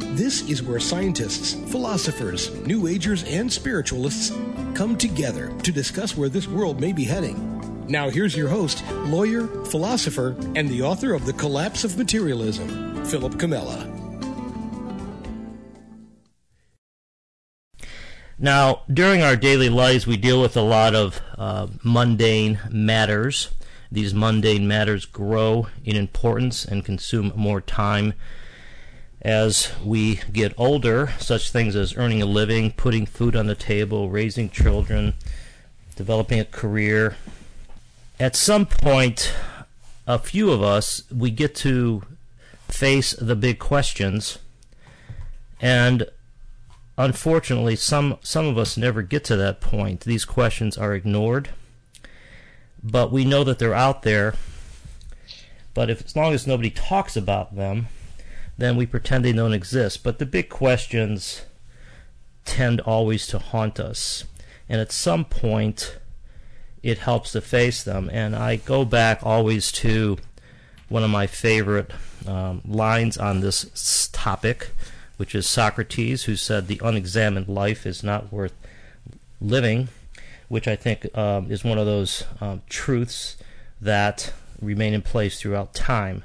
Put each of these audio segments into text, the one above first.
This is where scientists, philosophers, New Agers, and spiritualists come together to discuss where this world may be heading. Now, here's your host, lawyer, philosopher, and the author of The Collapse of Materialism, Philip Comella. Now, during our daily lives, we deal with a lot of uh, mundane matters. These mundane matters grow in importance and consume more time as we get older, such things as earning a living, putting food on the table, raising children, developing a career. At some point, a few of us, we get to face the big questions, and unfortunately, some, some of us never get to that point. These questions are ignored, but we know that they're out there. But if, as long as nobody talks about them, then we pretend they don't exist. But the big questions tend always to haunt us. And at some point, it helps to face them. And I go back always to one of my favorite um, lines on this topic, which is Socrates, who said, The unexamined life is not worth living, which I think um, is one of those um, truths that remain in place throughout time.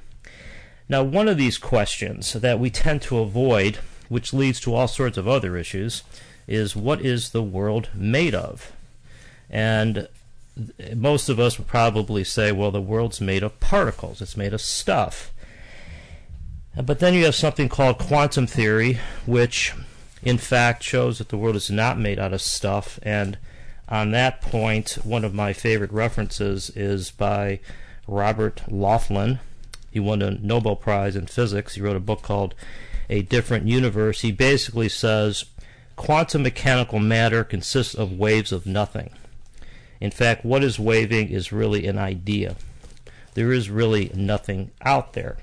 Now, one of these questions that we tend to avoid, which leads to all sorts of other issues, is what is the world made of? And most of us would probably say, well, the world's made of particles, it's made of stuff. But then you have something called quantum theory, which in fact shows that the world is not made out of stuff. And on that point, one of my favorite references is by Robert Laughlin, he won a Nobel Prize in physics. He wrote a book called A Different Universe. He basically says quantum mechanical matter consists of waves of nothing. In fact, what is waving is really an idea. There is really nothing out there.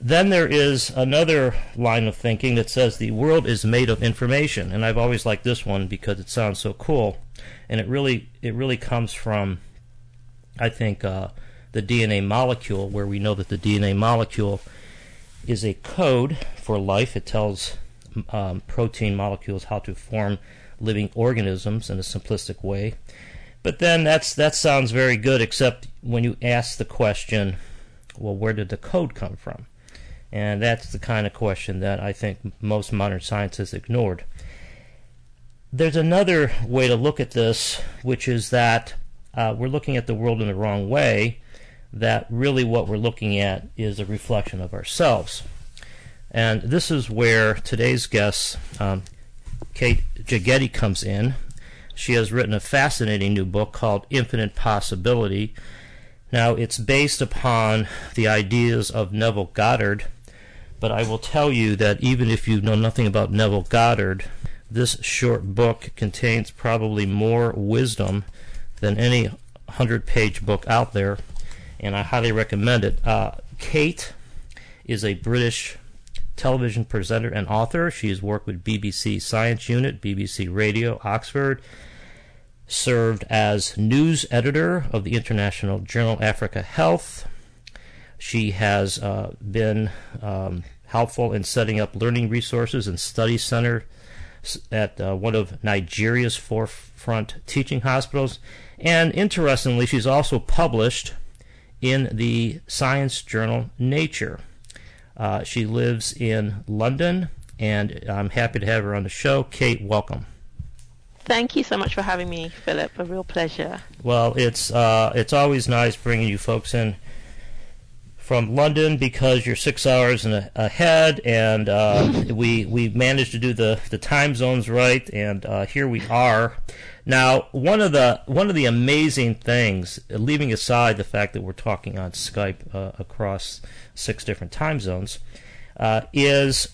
Then there is another line of thinking that says the world is made of information, and I've always liked this one because it sounds so cool, and it really it really comes from, I think, uh, the DNA molecule, where we know that the DNA molecule is a code for life. It tells um, protein molecules how to form living organisms in a simplistic way. But then that's that sounds very good, except when you ask the question, well, where did the code come from? And that's the kind of question that I think most modern scientists ignored. There's another way to look at this, which is that uh, we're looking at the world in the wrong way that really what we're looking at is a reflection of ourselves. And this is where today's guest, um, Kate Jegede, comes in. She has written a fascinating new book called Infinite Possibility. Now, it's based upon the ideas of Neville Goddard, but I will tell you that even if you know nothing about Neville Goddard, this short book contains probably more wisdom than any 100 page book out there and I highly recommend it. Uh, Kate is a British television presenter and author. She has worked with BBC Science Unit, BBC Radio, Oxford, served as news editor of the international journal Africa Health. She has uh, been um, helpful in setting up learning resources and study center at uh, one of Nigeria's forefront teaching hospitals. And interestingly, she's also published in the science journal Nature. Uh, she lives in London, and I'm happy to have her on the show. Kate, welcome. Thank you so much for having me, Philip. A real pleasure. Well, it's uh, it's always nice bringing you folks in from London because you're six hours a, ahead, and uh, we we managed to do the, the time zones right, and uh, here we are. Now, one of the one of the amazing things, leaving aside the fact that we're talking on Skype uh, across six different time zones, uh, is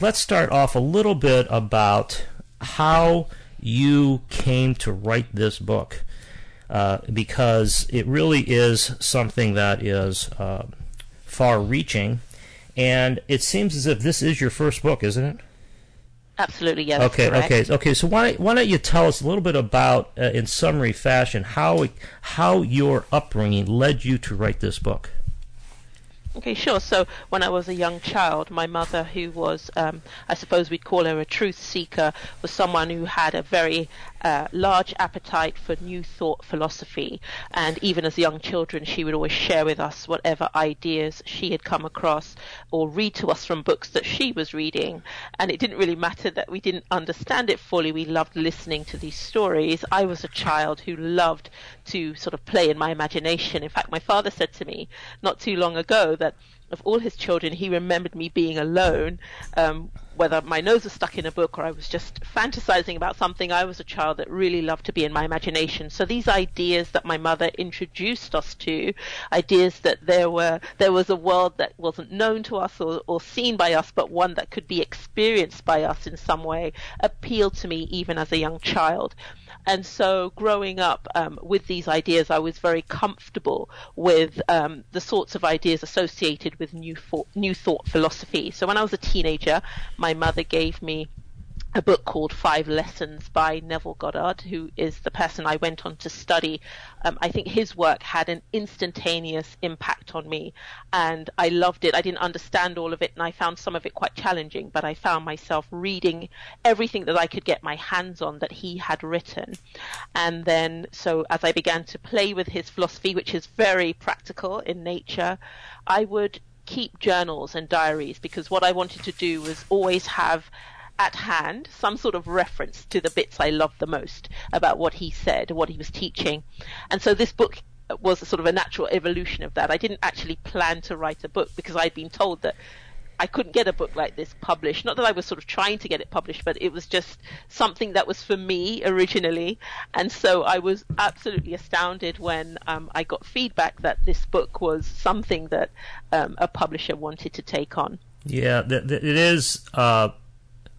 let's start off a little bit about how you came to write this book. Uh, because it really is something that is uh, far reaching. And it seems as if this is your first book, isn't it? Absolutely, yes. Okay, correct. okay, okay. So why why don't you tell us a little bit about, uh, in summary fashion, how how your upbringing led you to write this book? Okay, sure. So when I was a young child, my mother, who was, um, I suppose we'd call her a truth seeker, was someone who had a very large appetite for new thought philosophy. And even as young children, she would always share with us whatever ideas she had come across or read to us from books that she was reading. And it didn't really matter that we didn't understand it fully. We loved listening to these stories. I was a child who loved to sort of play in my imagination. In fact, my father said to me not too long ago that of all his children, he remembered me being alone, um, whether my nose was stuck in a book or I was just fantasizing about something. I was a child that really loved to be in my imagination. So these ideas that my mother introduced us to, ideas that there were there was a world that wasn't known to us or, or seen by us, but one that could be experienced by us in some way, appealed to me even as a young child. And so growing up um, with these ideas, I was very comfortable with um, the sorts of ideas associated with new new thought philosophy. So when I was a teenager, my mother gave me a book called Five Lessons by Neville Goddard, who is the person I went on to study. Um, I think his work had an instantaneous impact on me, and I loved it. I didn't understand all of it, and I found some of it quite challenging, but I found myself reading everything that I could get my hands on that he had written. And then, so as I began to play with his philosophy, which is very practical in nature, I would keep journals and diaries because what I wanted to do was always have at hand some sort of reference to the bits I loved the most about what he said, what he was teaching. And so this book was sort of a natural evolution of that. I didn't actually plan to write a book because I'd been told that I couldn't get a book like this published. Not that I was sort of trying to get it published, but it was just something that was for me originally. And so I was absolutely astounded when um, I got feedback that this book was something that um, a publisher wanted to take on. Yeah, th- th- it is. Uh,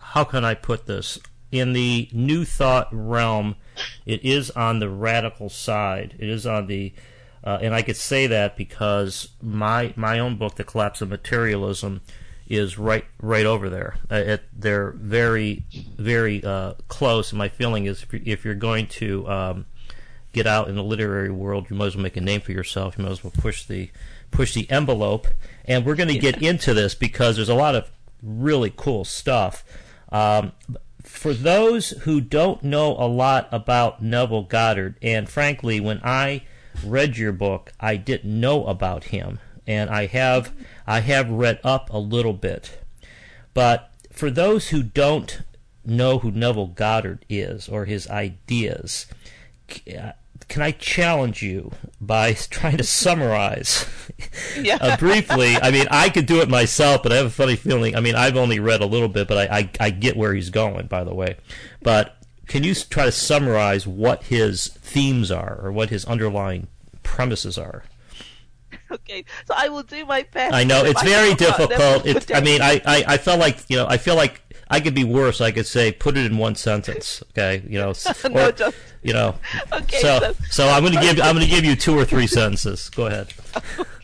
how can I put this? In the new thought realm, it is on the radical side. It is on the uh, and I could say that because my my own book, The Collapse of Materialism, is right right over there. Uh, it, they're very very uh, close. And my feeling is, if you're, if you're going to um, get out in the literary world, you might as well make a name for yourself. You might as well push the push the envelope. And we're going to get into this because there's a lot of really cool stuff. Um, for those who don't know a lot about Neville Goddard, and frankly, when I read your book, I didn't know about him, and I have I have read up a little bit. But for those who don't know who Neville Goddard is or his ideas, can I challenge you by trying to summarize yeah. uh, briefly? I mean, I could do it myself, but I have a funny feeling. I mean, I've only read a little bit, but I, I, I get where he's going, by the way. But can you try to summarize what his themes are or what his underlying premises are? Okay, so I will do my best. I know it's very difficult. It's, I mean, I, I, I felt like you know, I feel like I could be worse. I could say put it in one sentence. Okay, you know, no, or, just... you know. Okay, so, so, so I'm going to give I'm going to give you two or three sentences. Go ahead.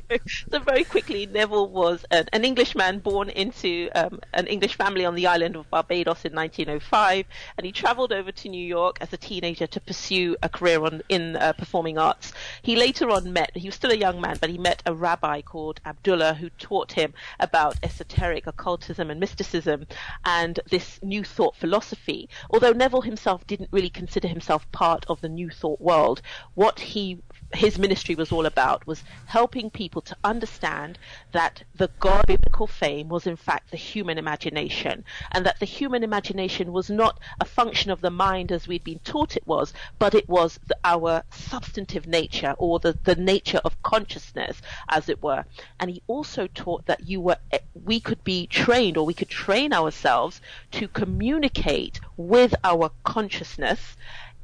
so very quickly, Neville was an, an Englishman born into um, an English family on the island of Barbados in 1905, and he travelled over to New York as a teenager to pursue a career on, in uh, performing arts. He later on met, he was still a young man, but he met a rabbi called Abdullah who taught him about esoteric occultism and mysticism and this New Thought philosophy. Although Neville himself didn't really consider himself part of the New Thought world, what he his ministry was all about was helping people to understand that the God biblical fame was in fact the human imagination and that the human imagination was not a function of the mind as we'd been taught it was, but it was the, our substantive nature or the, the nature of consciousness as it were. And he also taught that you were, eh, we could be trained or we could train ourselves to communicate with our consciousness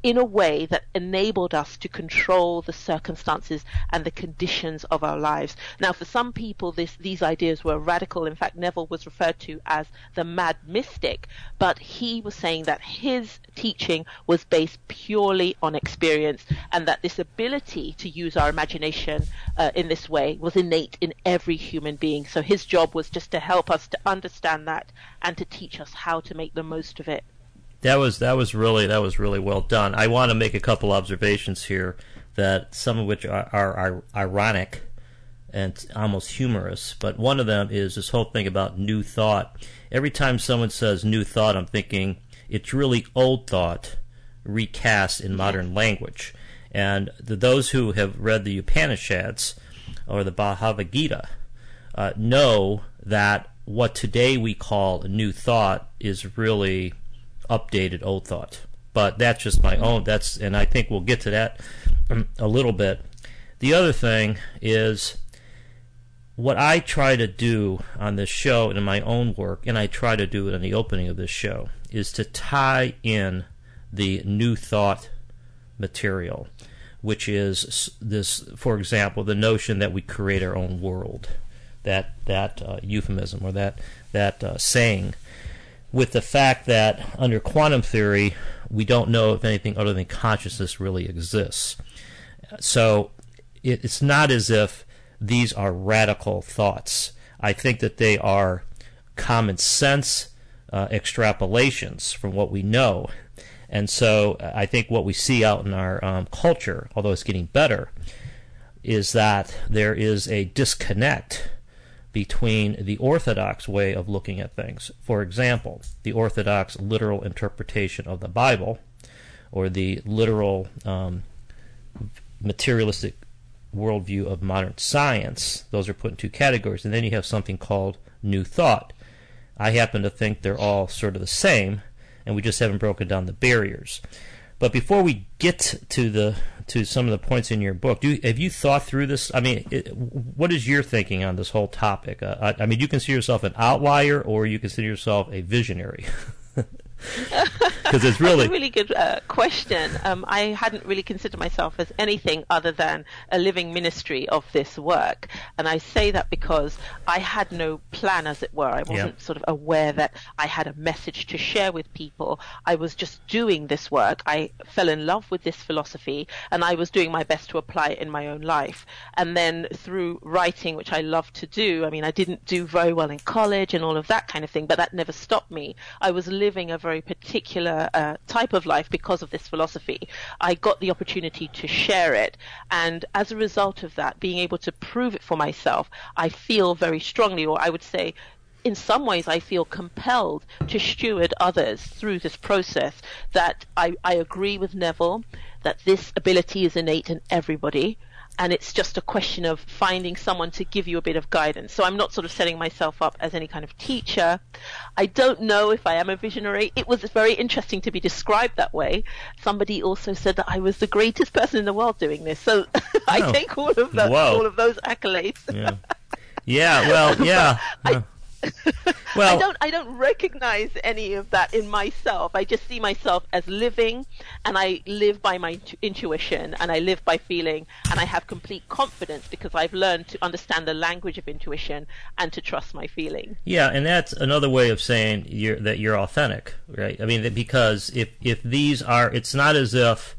in a way that enabled us to control the circumstances and the conditions of our lives. Now, for some people, this, these ideas were radical. In fact, Neville was referred to as the mad mystic, but he was saying that his teaching was based purely on experience and that this ability to use our imagination uh, in this way was innate in every human being. So his job was just to help us to understand that and to teach us how to make the most of it. That was that was really that was really well done. I want to make a couple observations here that some of which are, are, are ironic and almost humorous. But one of them is this whole thing about new thought. Every time someone says new thought, I'm thinking it's really old thought recast in modern language. And the, those who have read the Upanishads or the Bhagavad Gita uh, know that what today we call new thought is really updated old thought. But that's just my own. That's and I think we'll get to that a little bit. The other thing is what I try to do on this show and in my own work, and I try to do it in the opening of this show, is to tie in the new thought material, which is this, for example, the notion that we create our own world, that that uh, euphemism or that that uh, saying with the fact that under quantum theory, we don't know if anything other than consciousness really exists. So it, it's not as if these are radical thoughts. I think that they are common sense uh, extrapolations from what we know. And so I think what we see out in our um, culture, although it's getting better, is that there is a disconnect between the orthodox way of looking at things. For example, the orthodox literal interpretation of the Bible, or the literal um, materialistic worldview of modern science. Those are put in two categories. And then you have something called New Thought. I happen to think they're all sort of the same, and we just haven't broken down the barriers. But before we get to the to some of the points in your book. Do have you thought through this? I mean, it, what is your thinking on this whole topic? Uh, I, I mean, do you consider yourself an outlier, or you consider yourself a visionary? Because it's really a really good uh, question. Um, I hadn't really considered myself as anything other than a living ministry of this work, and I say that because I had no plan, as it were. I wasn't sort of aware that I had a message to share with people. I was just doing this work. I fell in love with this philosophy, and I was doing my best to apply it in my own life. And then through writing, which I love to do. I mean, I didn't do very well in college and all of that kind of thing, but that never stopped me. I was living a very particular uh, type of life because of this philosophy. I got the opportunity to share it, and as a result of that, being able to prove it for myself, I feel very strongly, or I would say in some ways I feel compelled to steward others through this process that I, I agree with Neville that this ability is innate in everybody and it's just a question of finding someone to give you a bit of guidance. So I'm not sort of setting myself up as any kind of teacher. I don't know if I am a visionary. It was very interesting to be described that way. Somebody also said that I was the greatest person in the world doing this. So I oh. take all of those, all of those accolades. yeah. yeah, well, yeah. I, well, I don't I don't recognize any of that in myself. I just see myself as living, and I live by my intuition, and I live by feeling, and I have complete confidence because I've learned to understand the language of intuition and to trust my feeling. Yeah, and that's another way of saying you're, that you're authentic, right? I mean, because if if these are, it's not as if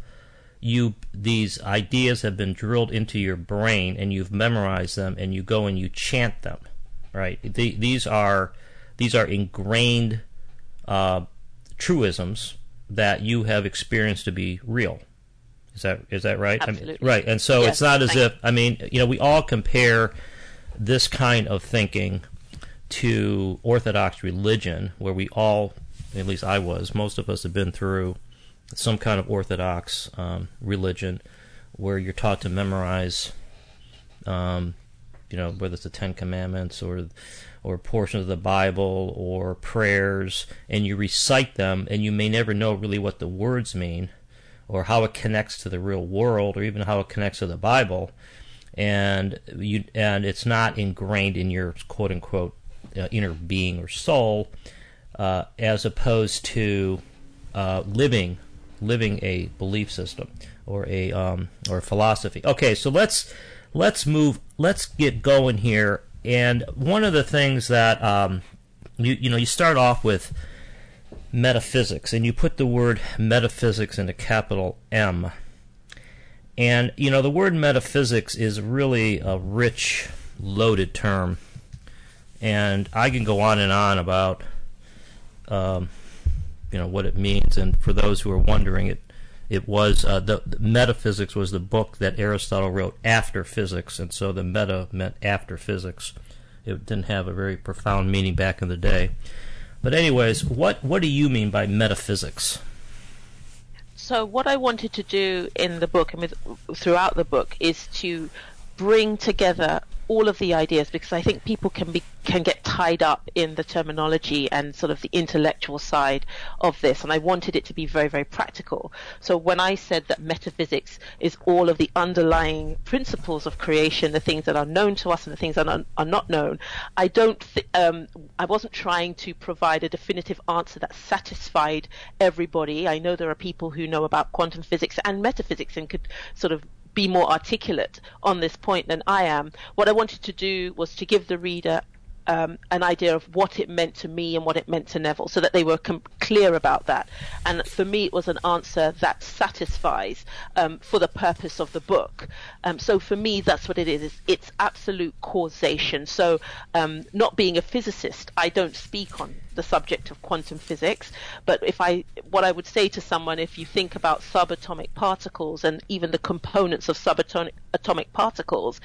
you these ideas have been drilled into your brain and you've memorized them and you go and you chant them right? The, these are these are ingrained uh, truisms that you have experienced to be real. Is that is that right? Absolutely. I mean, right. And so yes, it's not as if I mean, you know, we all compare this kind of thinking to Orthodox religion, where we all, at least I was, most of us have been through some kind of Orthodox um, religion, where you're taught to memorize um, you know, whether it's the Ten Commandments or or portions of the Bible or prayers, and you recite them, and you may never know really what the words mean, or how it connects to the real world, or even how it connects to the Bible, and you and it's not ingrained in your quote unquote uh, inner being or soul, uh, as opposed to uh, living living a belief system or a um, or a philosophy. Okay, so let's let's move. Let's get going here. And one of the things that um, you you know you start off with metaphysics, and you put the word metaphysics into capital M. And you know the word metaphysics is really a rich, loaded term, and I can go on and on about um, you know what it means. And for those who are wondering, it it was uh, the, the, metaphysics was the book that Aristotle wrote after physics, and so the meta meant after physics. It didn't have a very profound meaning back in the day. But anyways, what what do you mean by metaphysics? So what I wanted to do in the book and with, throughout the book is to bring together all of the ideas because I think people can be can get tied up in the terminology and sort of the intellectual side of this and I wanted it to be very very practical. So when I said that metaphysics is all of the underlying principles of creation the things that are known to us and the things that are, not known I don't th- um, I wasn't trying to provide a definitive answer that satisfied everybody. I know there are people who know about quantum physics and metaphysics and could sort of be more articulate on this point than I am. What I wanted to do was to give the reader um, an idea of what it meant to me and what it meant to Neville, so that they were com- clear about that. And for me, it was an answer that satisfies um, for the purpose of the book. Um, so for me, that's what it is. It's absolute causation. So, um, not being a physicist, I don't speak on the subject of quantum physics. But if I, what I would say to someone, if you think about subatomic particles and even the components of subatomic atomic particles,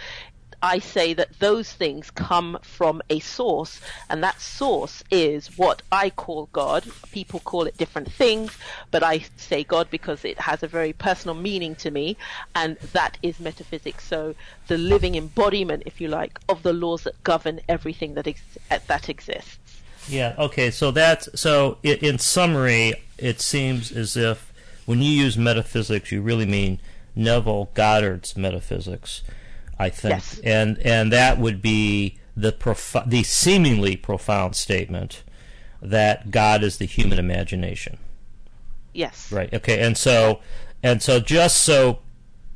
I say that those things come from a source, and that source is what I call God. People call it different things, but I say God because it has a very personal meaning to me, and that is metaphysics. So the living embodiment, if you like, of the laws that govern everything that ex- that exists. Yeah. Okay. So that's so. In summary, it seems as if when you use metaphysics, you really mean Neville Goddard's metaphysics I think, yes. and and that would be the prof- the seemingly profound statement that God is the human imagination. Yes. Right. Okay. And so, and so, just so,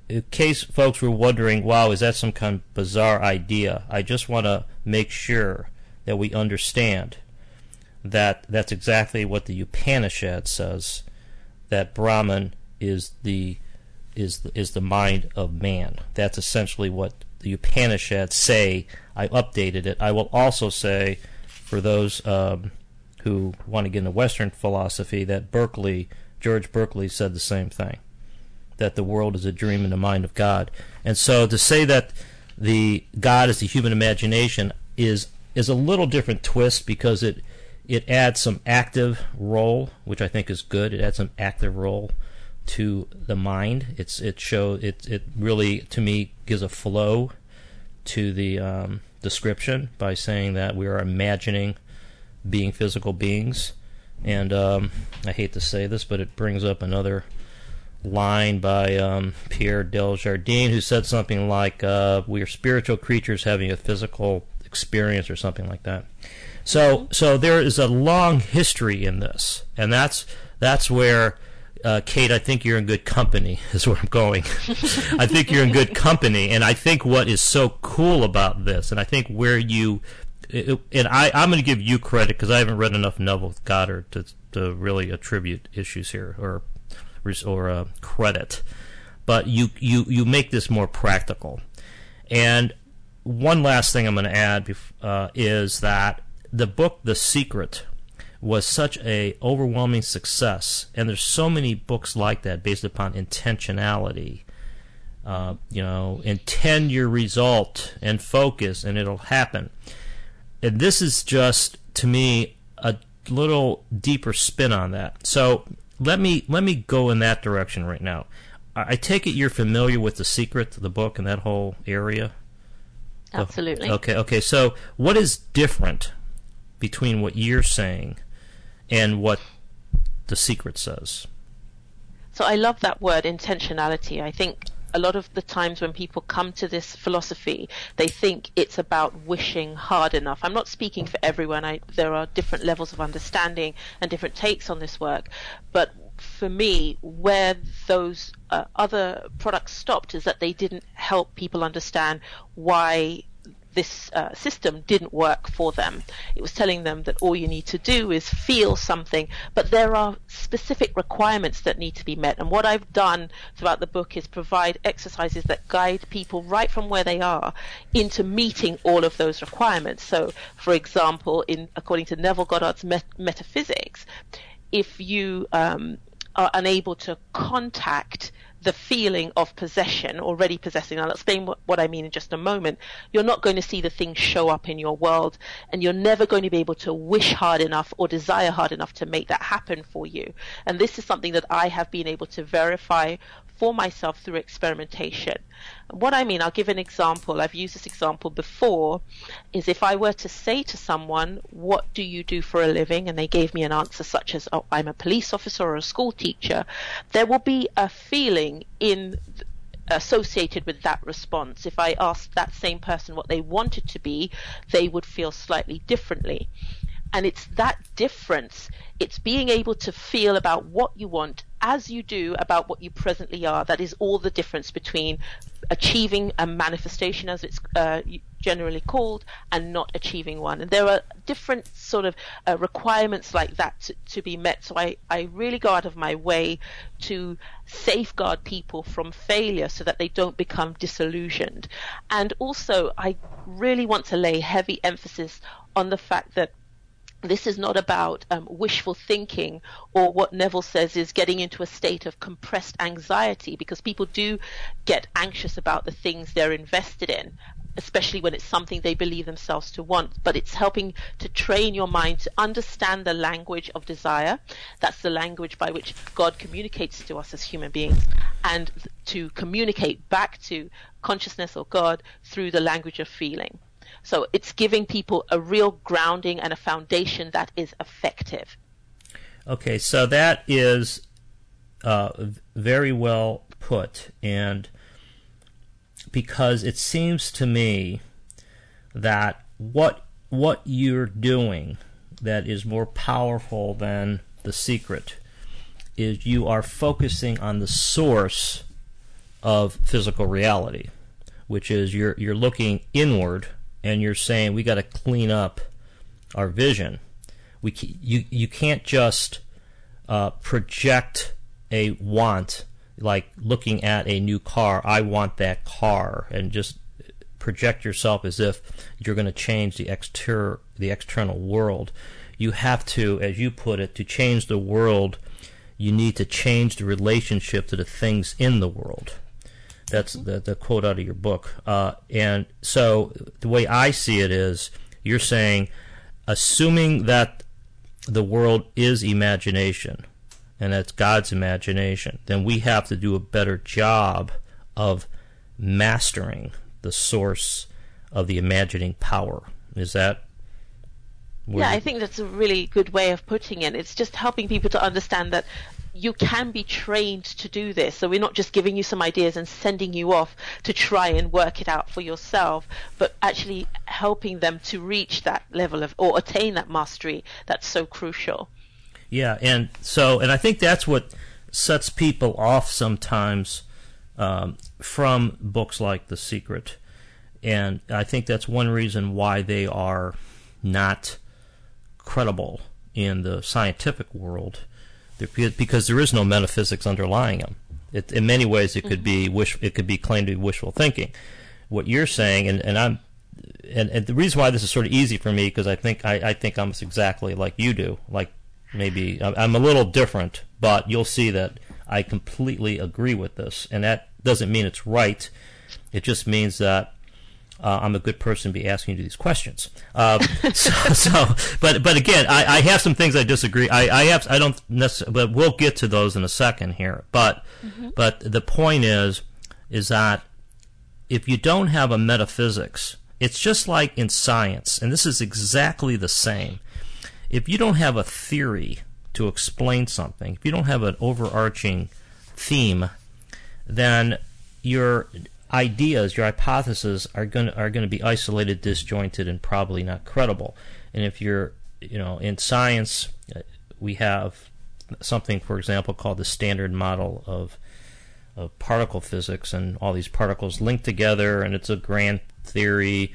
in case folks were wondering, wow, is that some kind of bizarre idea? I just want to make sure that we understand that that's exactly what the Upanishad says. That Brahman is the is the, is the mind of man. That's essentially what the Upanishads say. I updated it. I will also say, for those um, who want to get into Western philosophy, that Berkeley, George Berkeley, said the same thing. That the world is a dream in the mind of God. And so to say that the God is the human imagination is is a little different twist because it it adds some active role, which I think is good. It adds some active role to the mind. It's it show it it really to me gives a flow to the um, description by saying that we are imagining being physical beings. And um, I hate to say this, but it brings up another line by um, Pierre de Chardin, who said something like, uh, "We are spiritual creatures having a physical experience," or something like that. So, so there is a long history in this, and that's that's where uh, Kate, I think you're in good company, is where I'm going. I think you're in good company. And I think what is so cool about this, and I think where you, and I, I'm going to give you credit because I haven't read enough Neville Goddard to, to really attribute issues here or, or uh, credit. But you, you, you make this more practical. And one last thing I'm going to add uh, is that the book, The Secret, was such a overwhelming success, and there's so many books like that based upon intentionality. Uh, you know, intend your result and focus, and it'll happen. And this is just to me a little deeper spin on that. So let me let me go in that direction right now. I take it you're familiar with the secret, the book, and that whole area. Absolutely. Okay. Okay. So what is different between what you're saying and what the secret says. So I love that word intentionality. I think a lot of the times when people come to this philosophy, they think it's about wishing hard enough. I'm not speaking for everyone. I, there are different levels of understanding and different takes on this work, but for me, where those uh, other products stopped is that they didn't help people understand why this uh, system didn't work for them. It was telling them that all you need to do is feel something, but there are specific requirements that need to be met. And what I've done throughout the book is provide exercises that guide people right from where they are into meeting all of those requirements. So, for example, in according to Neville Goddard's met- metaphysics, if you um, are unable to contact the feeling of possession, already possessing. I'll explain what, what, I mean in just a moment. You're not going to see the things show up in your world, and you're never going to be able to wish hard enough or desire hard enough to make that happen for you. And this is something that I have been able to verify for myself through experimentation. What I mean, I'll give an example. I've used this example before, is if I were to say to someone, What do you do for a living? and they gave me an answer such as, Oh, I'm a police officer or a school teacher, there will be a feeling in associated with that response. If I asked that same person what they wanted to be, they would feel slightly differently. And it's that difference, it's being able to feel about what you want as you do about what you presently are. That is all the difference between achieving a manifestation, as it's uh, generally called, and not achieving one. And there are different sort of uh, requirements like that to, to, be met. So I, I really go out of my way to safeguard people from failure so that they don't become disillusioned. And also, I really want to lay heavy emphasis on the fact that this is not about um, wishful thinking or what Neville says is getting into a state of compressed anxiety because people do get anxious about the things they're invested in especially when it's something they believe themselves to want. But it's helping to train your mind to understand the language of desire. That's the language by which God communicates to us as human beings and to communicate back to consciousness or God through the language of feeling so it's giving people a real grounding and a foundation that is effective. Okay, so that is uh, very well put, and because it seems to me that what what you're doing that is more powerful than the secret is you are focusing on the source of physical reality, which is you're you're looking inward and you're saying we got to clean up our vision. We you you can't just uh, project a want like looking at a new car. I want that car, and just project yourself as if you're going to change the exter the external world. You have to, as you put it, to change the world. You need to change the relationship to the things in the world. That's the, the quote out of your book. Uh, and so the way I see it is you're saying, assuming that the world is imagination and that's God's imagination, then we have to do a better job of mastering the source of the imagining power. Is that yeah, I think that's a really good way of putting it. It's just helping people to understand that you can be trained to do this. So we're not just giving you some ideas and sending you off to try and work it out for yourself, but actually helping them to reach that level of or attain that mastery that's so crucial. Yeah, and so and I think that's what sets people off sometimes um, from books like The Secret, and I think that's one reason why they are not credible in the scientific world because there is no metaphysics underlying them. It, in many ways, it could be mm-hmm. wish. It could be claimed to be wishful thinking. What you're saying, and, and I'm, and, and the reason why this is sort of easy for me because I think I, I think almost exactly like you do. Like maybe I'm a little different, but you'll see that I completely agree with this, and that doesn't mean it's right. It just means that uh, I'm a good person to be asking you these questions. Uh, so, so, but but again, I, I have some things I disagree. I, I have I don't necessarily, but we'll get to those in a second here. But mm-hmm. but the point is is that if you don't have a metaphysics, it's just like in science, and this is exactly the same. If you don't have a theory to explain something, if you don't have an overarching theme, then you're ideas, your hypotheses are going to, are going to be isolated, disjointed, and probably not credible. And if you're, you know, in science, uh, we have something, for example, called the Standard Model of of particle physics, and all these particles link together, and it's a grand theory,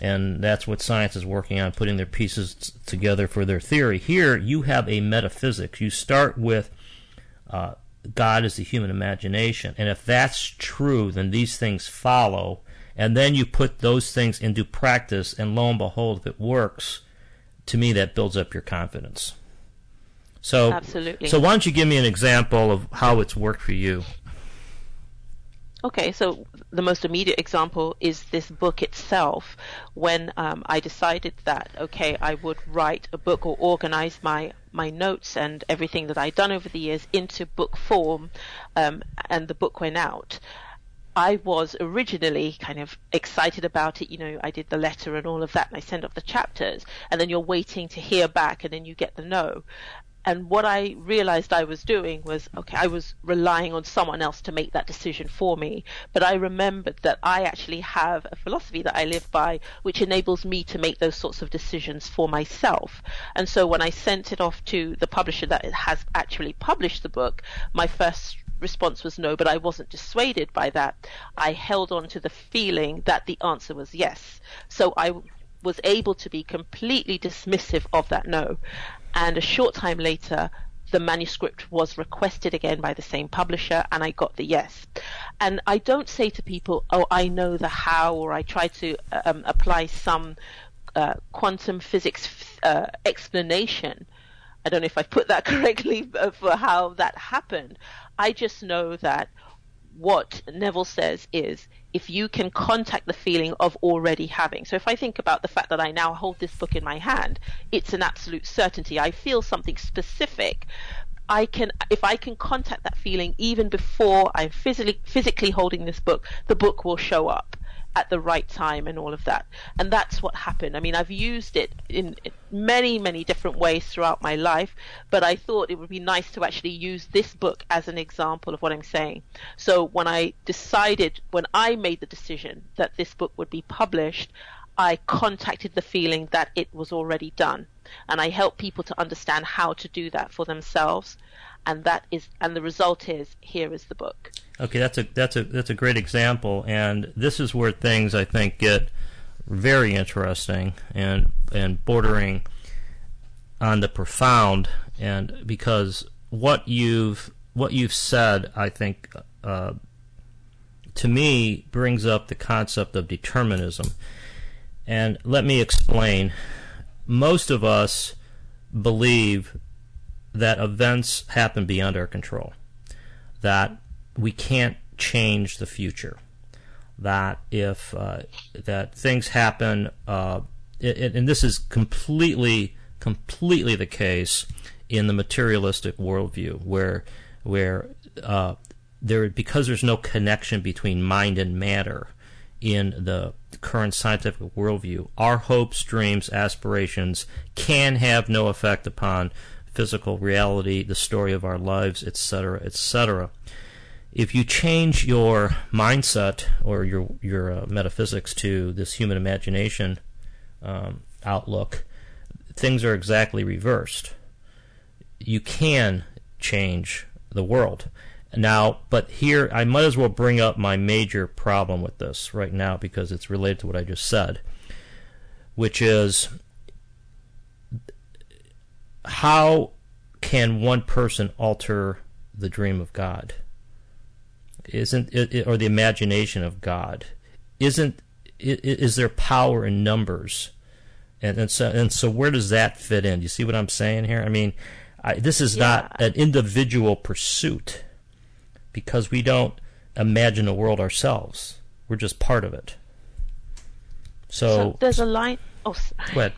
and that's what science is working on, putting their pieces t- together for their theory. Here, you have a metaphysics. You start with uh, God is the human imagination, and if that's true, then these things follow, and then you put those things into practice, and lo and behold, if it works, to me that builds up your confidence. So, Absolutely. so why don't you give me an example of how it's worked for you? Okay, so the most immediate example is this book itself. When um, I decided that okay, I would write a book or organize my my notes and everything that I'd done over the years into book form, um, and the book went out. I was originally kind of excited about it. You know, I did the letter and all of that, and I sent off the chapters, and then you're waiting to hear back, and then you get the no and what I realized I was doing was okay, I was relying on someone else to make that decision for me. But I remembered that I actually have a philosophy that I live by, which enables me to make those sorts of decisions for myself. And so when I sent it off to the publisher that has actually published the book, my first response was no, but I wasn't dissuaded by that. I held on to the feeling that the answer was yes. So I was able to be completely dismissive of that no and a short time later the manuscript was requested again by the same publisher and I got the yes. And I don't say to people, oh, I know the how, or I try to um, apply some uh, quantum physics uh, explanation. I don't know if I put that correctly for how that happened. I just know that what Neville says is if you can contact the feeling of already having. So if I think about the fact that I now hold this book in my hand, it's an absolute certainty. I feel something specific. I can, if I can contact that feeling even before I'm physically physically holding this book, the book will show up at the right time and all of that. And that's what happened. I mean, I've used it in many, many different ways throughout my life, but I thought it would be nice to actually use this book as an example of what I'm saying. So when I decided, when I made the decision that this book would be published, I contacted the feeling that it was already done. And I help people to understand how to do that for themselves. And that is, and the result is, here is the book. Okay, that's a that's a that's a great example, and this is where things I think get very interesting and and bordering on the profound, and because what you've what you've said, I think, uh, to me brings up the concept of determinism, and let me explain. Most of us believe that events happen beyond our control, that we can't change the future. That if uh, that things happen, uh, it, and this is completely, completely the case in the materialistic worldview, where where uh, there because there's no connection between mind and matter in the current scientific worldview, our hopes, dreams, aspirations can have no effect upon physical reality, the story of our lives, etc., etc if you change your mindset or your your uh, metaphysics to this human imagination um, outlook, things are exactly reversed. You can change the world. Now, but here I might as well bring up my major problem with this right now because it's related to what I just said, which is how can one person alter the dream of God? isn't it, or the imagination of God? Isn't is there power in numbers? And, and so and so where does that fit in? You see what I'm saying here? I mean I, this is yeah. not an individual pursuit because we don't imagine a world ourselves. We're just part of it. So, so there's a line oh ahead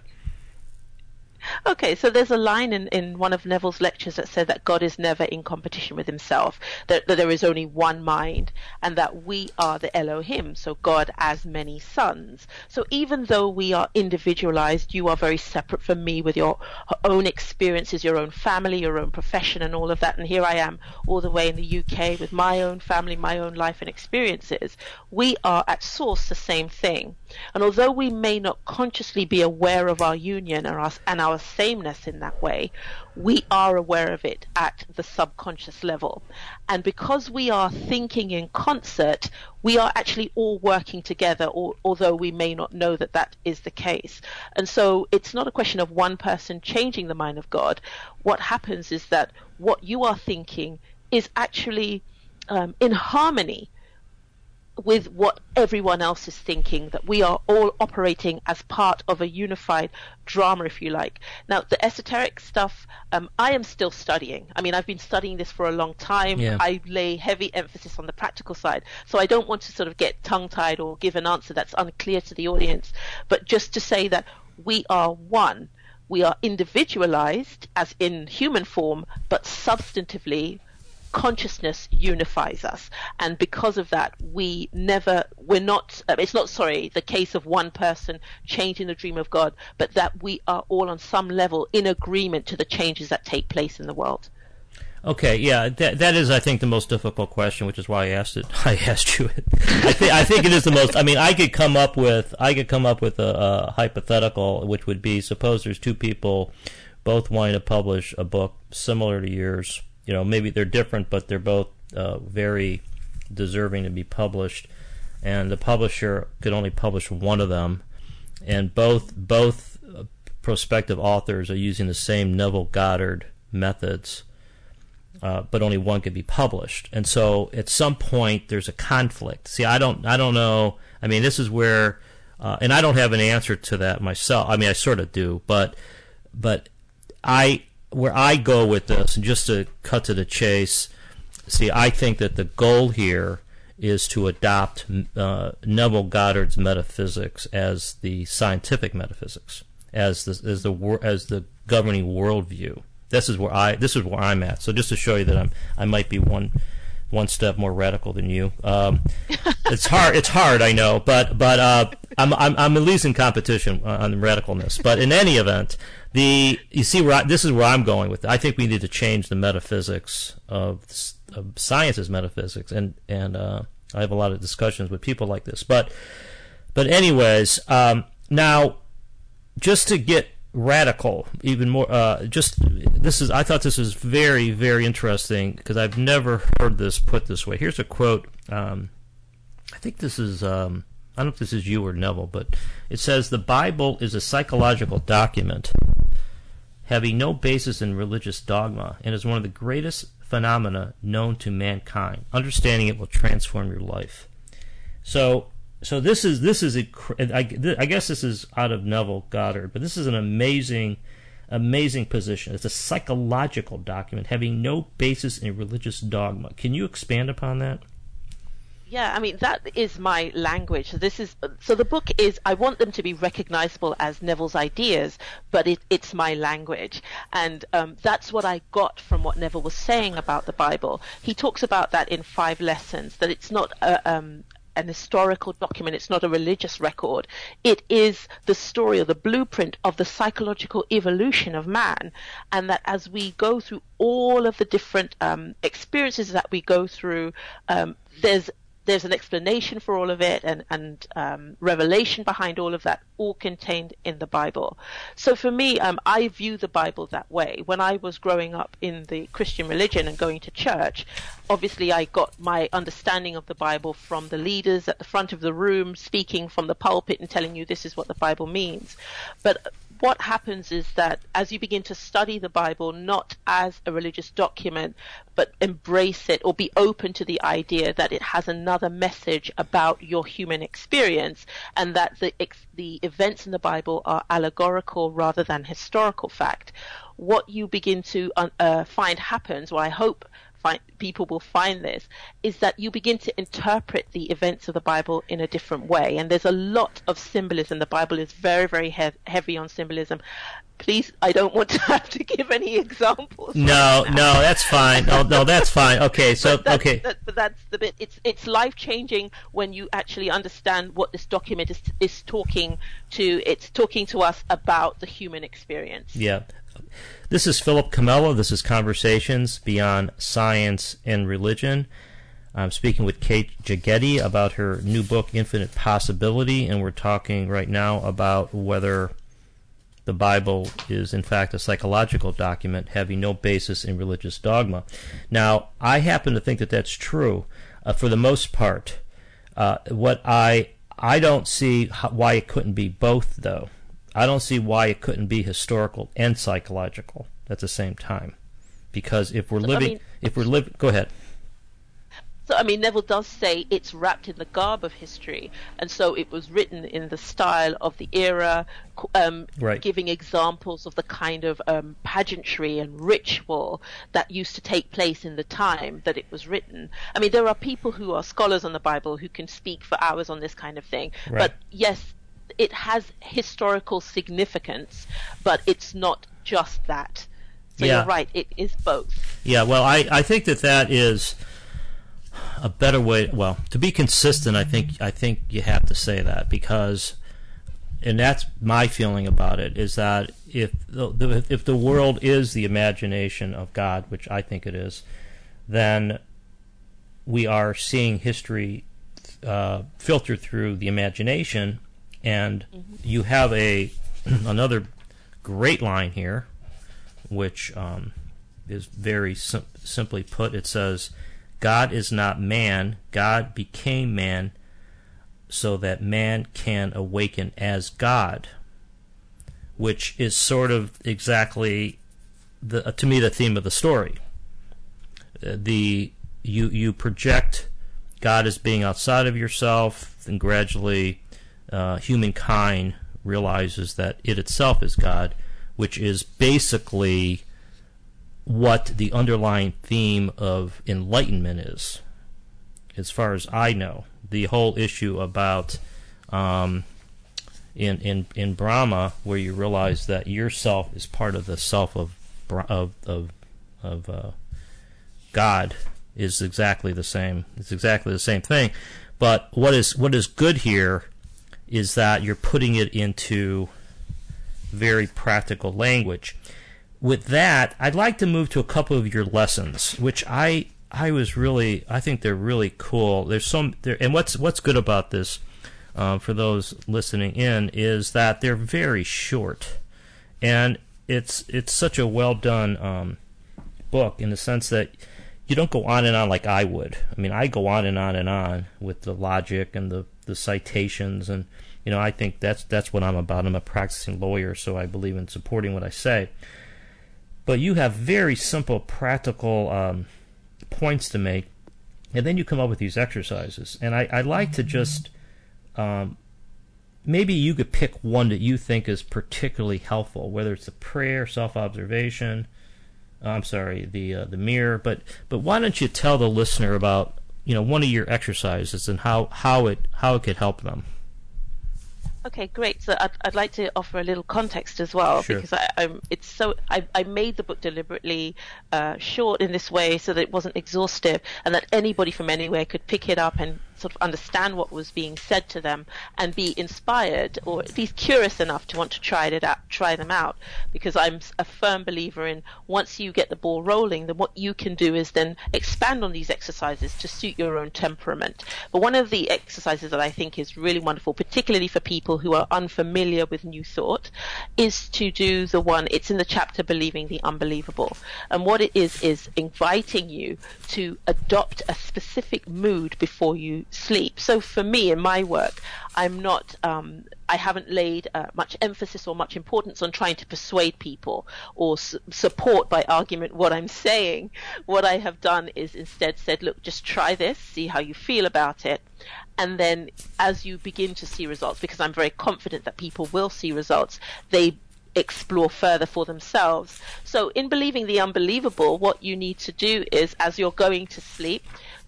Okay, so there's a line in, in one of Neville's lectures that said that God is never in competition with himself, that, that there is only one mind, and that we are the Elohim, so God as many sons. So even though we are individualized, you are very separate from me with your own experiences, your own family, your own profession, and all of that. And here I am, all the way in the UK with my own family, my own life and experiences. We are at source the same thing. And although we may not consciously be aware of our union and our, and our sameness in that way, we are aware of it at the subconscious level. And because we are thinking in concert, we are actually all working together, or, although we may not know that that is the case. And so it's not a question of one person changing the mind of God. What happens is that what you are thinking is actually um, in harmony with what everyone else is thinking, that we are all operating as part of a unified drama, if you like. Now, the esoteric stuff, um, I am still studying. I mean, I've been studying this for a long time. Yeah. I lay heavy emphasis on the practical side. So I don't want to sort of get tongue tied or give an answer that's unclear to the audience, but just to say that we are one. We are individualized as in human form, but substantively consciousness unifies us and because of that we never we're not uh, it's not sorry the case of one person changing the dream of god but that we are all on some level in agreement to the changes that take place in the world Okay, yeah, that that is, I think, the most difficult question, which is why I asked it. I asked you it. I think I think it is the most. I mean, I could come up with I could come up with a, a hypothetical, which would be: suppose there's two people, both wanting to publish a book similar to yours. You know, maybe they're different, but they're both uh, very deserving to be published, and the publisher could only publish one of them, and both both uh, prospective authors are using the same Neville Goddard methods uh, but only one could be published. And so at some point there's a conflict. See, I don't, I don't know. I mean, this is where, uh, and I don't have an answer to that myself. I mean, I sort of do, but, but I, where I go with this, and just to cut to the chase, see, I think that the goal here is to adopt uh, Neville Goddard's metaphysics as the scientific metaphysics, as the as the as the governing worldview this is where I this is where I'm at. So just to show you that I'm I might be one one step more radical than you. Um, it's hard. It's hard. I know, but but uh, I'm, I'm I'm at least in competition on the radicalness. But in any event, the you see I, this is where I'm going with. It. I think we need to change the metaphysics of, of science's metaphysics, and and uh, I have a lot of discussions with people like this. But but anyways, um, now just to get radical, even more. Uh, just this is. I thought this was very, very interesting because I've never heard this put this way. Here's a quote. Um, I think this is. Um, I don't know if this is you or Neville, but it says the Bible is a psychological document having no basis in religious dogma and is one of the greatest phenomena known to mankind. Understanding it will transform your life. So so this is this is a, I, I guess this is out of Neville Goddard, but this is an amazing, amazing position. It's a psychological document having no basis in religious dogma. Can you expand upon that? Yeah, I mean that is my language. So this is so the book is. I want them to be recognizable as Neville's ideas, but it, it's my language, and um, that's what I got from what Neville was saying about the Bible. He talks about that in five lessons. That it's not a, um, an historical document. It's not a religious record. It is the story or the blueprint of the psychological evolution of man. And that as we go through all of the different um, experiences that we go through, um, there's there's an explanation for all of it and, and um, revelation behind all of that, all contained in the Bible. So for me, um, I view the Bible that way. When I was growing up in the Christian religion and going to church, obviously I got my understanding of the Bible from the leaders at the front of the room speaking from the pulpit and telling you this is what the Bible means. But what happens is that as you begin to study the Bible not as a religious document, but embrace it or be open to the idea that it has another message about your human experience and that the, the events in the Bible are allegorical rather than historical fact, what you begin to uh, find happens, or I hope find, people will find this is that you begin to interpret the events of the Bible in a different way. And there's a lot of symbolism. The Bible is very, very he- heavy on symbolism. Please, I don't want to have to give any examples. No, right no, that's fine. No, no, that's fine. Okay, so but okay, that, but that's the bit. It's it's life changing when you actually understand what this document is is talking to. It's talking to us about the human experience. Yeah, this is Philip Comella. This is Conversations Beyond Science and Religion. I'm speaking with Kate Jegede about her new book, Infinite Possibility, and we're talking right now about whether the Bible is in fact a psychological document having no basis in religious dogma. Now, I happen to think that that's true uh, for the most part. Uh, what I I don't see how, why it couldn't be both, though. I don't see why it couldn't be historical and psychological at the same time, because if we're living, I mean, if we're living, go ahead. So, I mean, Neville does say it's wrapped in the garb of history, and so it was written in the style of the era, um, right. giving examples of the kind of um, pageantry and ritual that used to take place in the time that it was written. I mean, there are people who are scholars on the Bible who can speak for hours on this kind of thing, right. but yes, it has historical significance, but it's not just that. So yeah. you're right, it is both. Yeah, well, I, I think that that is a better way. Well, to be consistent, I think I think you have to say that because, and that's my feeling about it is that if the, if the world is the imagination of God, which I think it is, then we are seeing history uh, filtered through the imagination, and mm-hmm. you have a another great line here, which um, is very sim- simply put. It says God is not man, God became man so that man can awaken as God, which is sort of exactly the to me the theme of the story. Uh, the you you project God as being outside of yourself, and gradually uh, humankind realizes that it itself is God, which is basically what the underlying theme of enlightenment is, as far as I know. The whole issue about um, in in in Brahma, where you realize that yourself is part of the self of of of of uh, God, is exactly the same. It's exactly the same thing. But what is what is good here is that you're putting it into very practical language with that, I'd like to move to a couple of your lessons, which I I was really I think they're really cool. There's some there, and what's what's good about this uh, for those listening in is that they're very short, and it's it's such a well done um, book in the sense that you don't go on and on like I would. I mean, I go on and on and on with the logic and the the citations and you know I think that's that's what I'm about. I'm a practicing lawyer, so I believe in supporting what I say but you have very simple, practical um, points to make, and then you come up with these exercises. And I, I like to just um, maybe you could pick one that you think is particularly helpful, whether it's the prayer, self-observation. I'm sorry, the uh, the mirror. But but why don't you tell the listener about you know one of your exercises and how how it how it could help them? Okay, great. So I'd, I'd like to offer a little context as well sure. because I, am it's so I, I made the book deliberately uh, short in this way so that it wasn't exhaustive and that anybody from anywhere could pick it up and sort of understand what was being said to them and be inspired or at least curious enough to want to try it out, try them out. Because I'm a firm believer in once you get the ball rolling, then what you can do is then expand on these exercises to suit your own temperament. But one of the exercises that I think is really wonderful, particularly for people who are unfamiliar with New Thought, is to do the one. It's in the chapter Believing the Unbelievable, and what it is is inviting you to adopt a specific mood before you sleep. So for me in my work, I'm not, um, I haven't laid uh, much emphasis or much importance on trying to persuade people or su- support by argument what I'm saying. What I have done is instead said, look, just try this, see how you feel about it. And then as you begin to see results, because I'm very confident that people will see results, they explore further for themselves. So in believing the unbelievable, what you need to do is as you're going to sleep,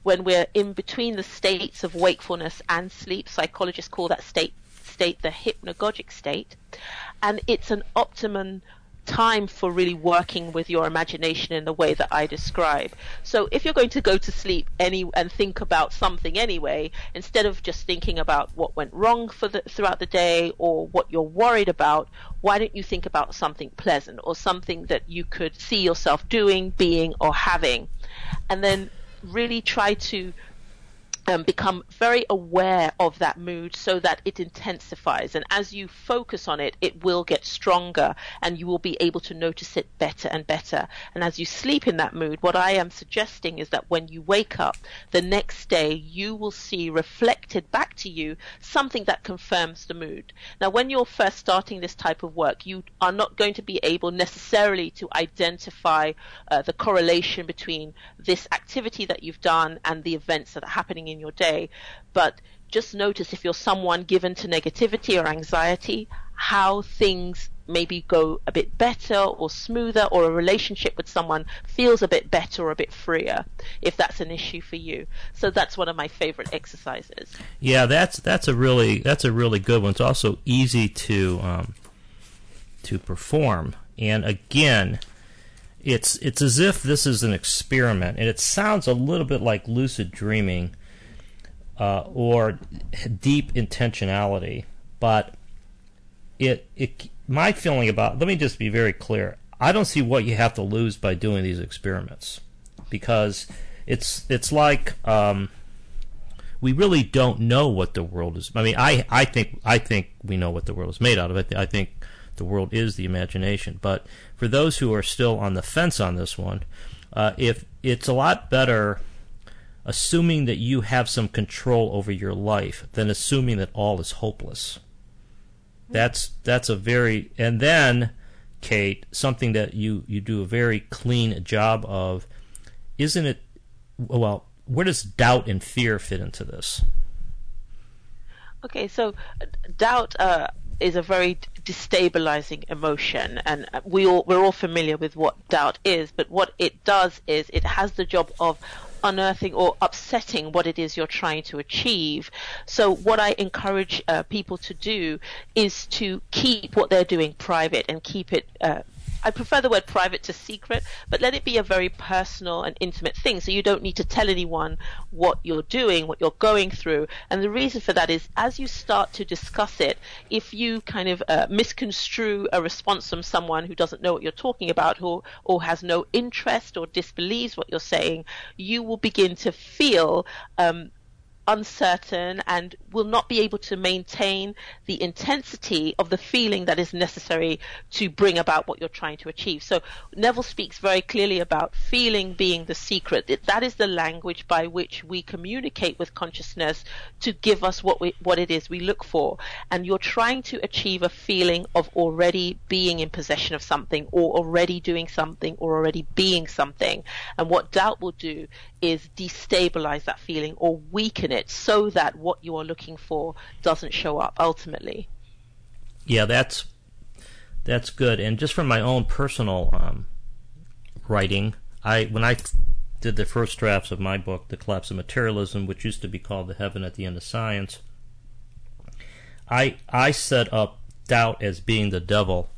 when we're in between the states of wakefulness and sleep. Psychologists call that state state the hypnagogic state, and it's an optimum time for really working with your imagination in the way that I describe. So if you're going to go to sleep any and think about something anyway, instead of just thinking about what went wrong for the, throughout the day or what you're worried about, why don't you think about something pleasant or something that you could see yourself doing, being, or having? And then really try to um, become very aware of that mood so that it intensifies. And as you focus on it, it will get stronger and you will be able to notice it better and better. And as you sleep in that mood, what I am suggesting is that when you wake up the next day, you will see reflected back to you something that confirms the mood. Now, when you're first starting this type of work, you are not going to be able necessarily to identify uh, the correlation between this activity that you've done and the events that are happening in in your day, but just notice if you're someone given to negativity or anxiety, how things maybe go a bit better or smoother or a relationship with someone feels a bit better or a bit freer if that's an issue for you. So that's one of my favorite exercises. Yeah that's that's a really that's a really good one. It's also easy to um, to perform. And again it's it's as if this is an experiment. And it sounds a little bit like lucid dreaming uh, or deep intentionality. But it, it, my feeling about, let me just be very clear. I don't see what you have to lose by doing these experiments because it's, it's like, um, we really don't know what the world is. I mean, I, I think, I think we know what the world is made out of. I, I think the world is the imagination. But for those who are still on the fence on this one, uh, if it's a lot better assuming that you have some control over your life than assuming that all is hopeless. That's that's a very and then Kate, something that you you do a very clean job of isn't it well, where does doubt and fear fit into this? Okay, so doubt uh, is a very destabilizing emotion, and we all we're all familiar with what doubt is. But what it does is it has the job of unearthing or upsetting what it is you're trying to achieve. So what I encourage uh, people to do is to keep what they're doing private and keep it uh, I prefer the word private to secret, but let it be a very personal and intimate thing. So you don't need to tell anyone what you're doing, what you're going through. And the reason for that is as you start to discuss it, if you kind of uh, misconstrue a response from someone who doesn't know what you're talking about or, or has no interest or disbelieves what you're saying, you will begin to feel um, uncertain and will not be able to maintain the intensity of the feeling that is necessary to bring about what you're trying to achieve. So Neville speaks very clearly about feeling being the secret. That is the language by which we communicate with consciousness to give us what we, what it is we look for. And you're trying to achieve a feeling of already being in possession of something or already doing something or already being something. And what doubt will do is destabilize that feeling or weaken it so that what you are looking for doesn't show up ultimately. Yeah, that's that's good. And just from my own personal um, writing, I when I did the first drafts of my book, The Collapse of Materialism, which used to be called The Heaven at the End of Science, I I set up doubt as being the devil,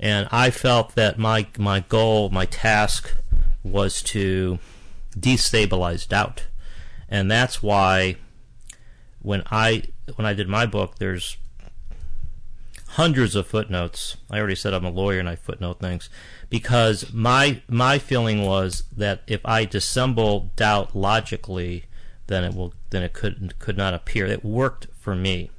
and I felt that my my goal, my task, was to destabilize doubt, and that's why when I when I did my book, there's hundreds of footnotes. I already said I'm a lawyer and I footnote things because my my feeling was that if I dissemble doubt logically, then it will then it could could not appear. It worked for me.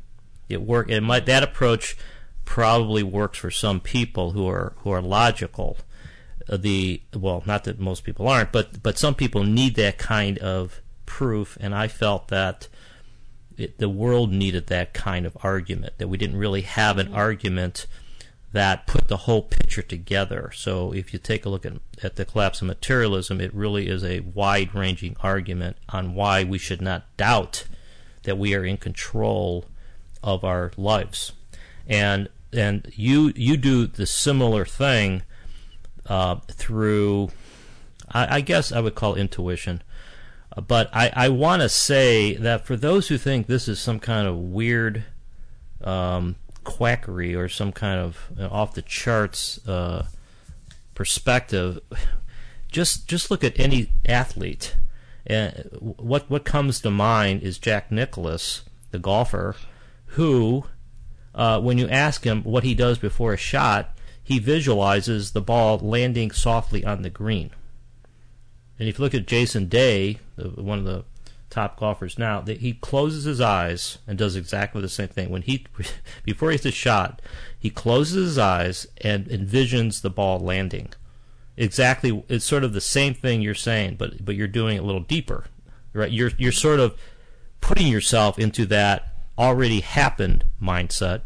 It worked. It might that approach probably works for some people who are who are logical the well, not that most people aren't, but but some people need that kind of proof, and I felt that it, the world needed that kind of argument. That we didn't really have an argument that put the whole picture together. So if you take a look at, at the collapse of materialism, it really is a wide-ranging argument on why we should not doubt that we are in control of our lives. And and you you do the similar thing uh, through, I, I, guess I would call intuition. But I, I want to say that for those who think this is some kind of weird um, quackery or some kind of uh, off the charts uh, perspective, just just look at any athlete. And what what comes to mind is Jack Nicklaus, the golfer, who, uh, when you ask him what he does before a shot, he visualizes the ball landing softly on the green. And if you look at Jason Day, one of the top golfers now that he closes his eyes and does exactly the same thing. When he before he hits a shot, he closes his eyes and envisions the ball landing. Exactly, it's sort of the same thing you're saying, but but you're doing it a little deeper, right? You're you're sort of putting yourself into that already happened mindset,